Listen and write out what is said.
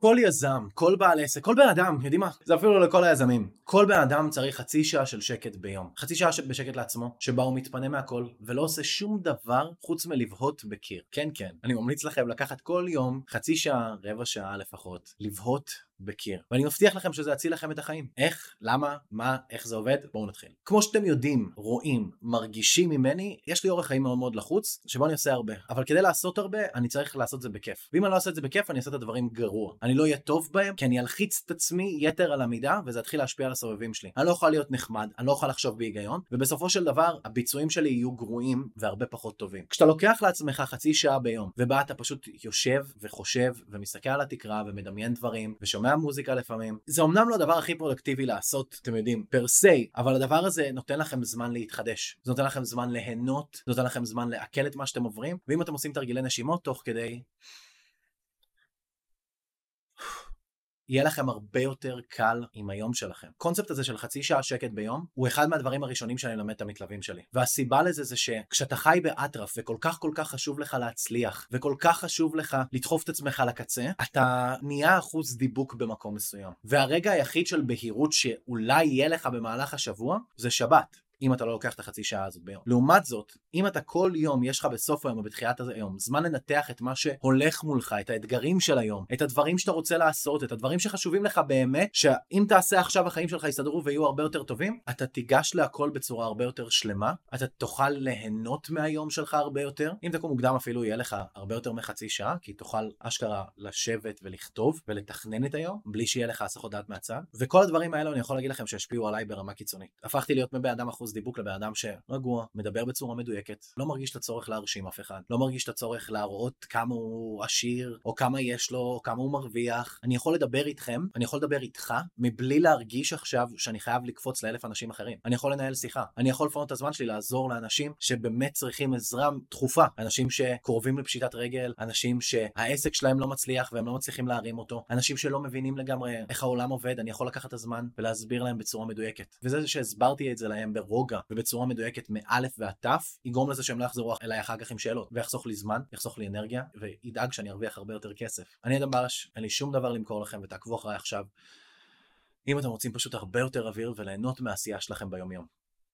כל יזם, כל בעל עסק, כל בן אדם, יודעים מה? זה אפילו לכל היזמים. כל בן אדם צריך חצי שעה של שקט ביום. חצי שעה בשקט לעצמו, שבה הוא מתפנה מהכל, ולא עושה שום דבר חוץ מלבהות בקיר. כן, כן. אני ממליץ לכם לקחת כל יום חצי שעה, רבע שעה לפחות, לבהות בקיר. ואני מבטיח לכם שזה יציל לכם את החיים. איך? למה? מה? איך זה עובד? בואו נתחיל. כמו שאתם יודעים, רואים, מרגישים ממני, יש לי אורח חיים מאוד מאוד לחוץ, שבו אני עושה הרבה. אבל כדי לעשות הרבה, אני צריך לעשות את זה בכיף. ואם אני לא עושה את זה בכיף, אני אעשה את הדברים גרוע. אני לא אהיה טוב בהם, כי אני אלחיץ את עצמי יתר על המידה, וזה יתחיל להשפיע על הסובבים שלי. אני לא יכול להיות נחמד, אני לא יכול לחשוב בהיגיון, ובסופו של דבר, הביצועים שלי יהיו גרועים והרבה פחות טובים. כשאתה לוקח לעצמך חצי שעה ביום, ובה אתה פשוט יושב וחושב ומסתכל על התקרה ומדמיין דברים, ושומע מוזיקה לפעמים. זה אמנם לא הדבר הכי פרודקטיבי לעשות, אתם יודעים, per se, אבל הדבר הזה נותן לכם זמן להתחדש. זה נותן לכם זמן ליהנות, זה נותן לכם זמן לעכל את מה שאתם עוברים, ואם אתם עושים תרגילי נשימות תוך כדי... יהיה לכם הרבה יותר קל עם היום שלכם. קונספט הזה של חצי שעה שקט ביום הוא אחד מהדברים הראשונים שאני אלמד את המתלווים שלי. והסיבה לזה זה שכשאתה חי באטרף וכל כך כל כך חשוב לך להצליח וכל כך חשוב לך לדחוף את עצמך לקצה, אתה נהיה אחוז דיבוק במקום מסוים. והרגע היחיד של בהירות שאולי יהיה לך במהלך השבוע זה שבת. אם אתה לא לוקח את החצי שעה הזאת ביום. לעומת זאת, אם אתה כל יום, יש לך בסוף היום או בתחילת היום, זמן לנתח את מה שהולך מולך, את האתגרים של היום, את הדברים שאתה רוצה לעשות, את הדברים שחשובים לך באמת, שאם תעשה עכשיו החיים שלך יסתדרו ויהיו הרבה יותר טובים, אתה תיגש להכל בצורה הרבה יותר שלמה, אתה תוכל ליהנות מהיום שלך הרבה יותר. אם תקום מוקדם אפילו יהיה לך הרבה יותר מחצי שעה, כי תוכל אשכרה לשבת ולכתוב ולתכנן את היום, בלי שיהיה לך הסחות דעת מהצד. וכל הדברים האלה אני יכול להגיד לכם שהשפיעו עליי ברמה קיצונית. הפכתי להיות מבן אדם אחוז דיבוק לבן אדם שרגוע, מדבר בצורה מדויקת, לא מרגיש את הצורך להרשים אף אחד, לא מרגיש את הצורך להראות כמה הוא עשיר, או כמה יש לו, או כמה הוא מרוויח. אני יכול לדבר איתכם, אני יכול לדבר איתך, מבלי להרגיש עכשיו שאני חייב לקפוץ לאלף אנשים אחרים. אני יכול לנהל שיחה, אני יכול לפנות את הזמן שלי לעזור לאנשים שבאמת צריכים עזרה דחופה, אנשים שקרובים לפשיטת רגל, אנשים שהעסק שלהם לא מצליח והם לא מצליחים להרים אותו, אנשים שלא מבינים לגמרי איך העולם עובד, אני יכול לקחת את הזמן ולהסביר להם בצורה מדויקת. וזה שהסברתי את זה להם ברוגע ובצורה מדויקת מאלף ועד תף, יגרום לזה שהם לא יחזרו אליי אחר כך עם שאלות, ויחסוך לי זמן, יחסוך לי אנרגיה, וידאג שאני ארוויח הרבה יותר כסף. אני אדם ברש, אין לי שום דבר למכור לכם ותעקבו אחריי עכשיו. אם אתם רוצים פשוט הרבה יותר אוויר וליהנות מהעשייה שלכם ביום יום.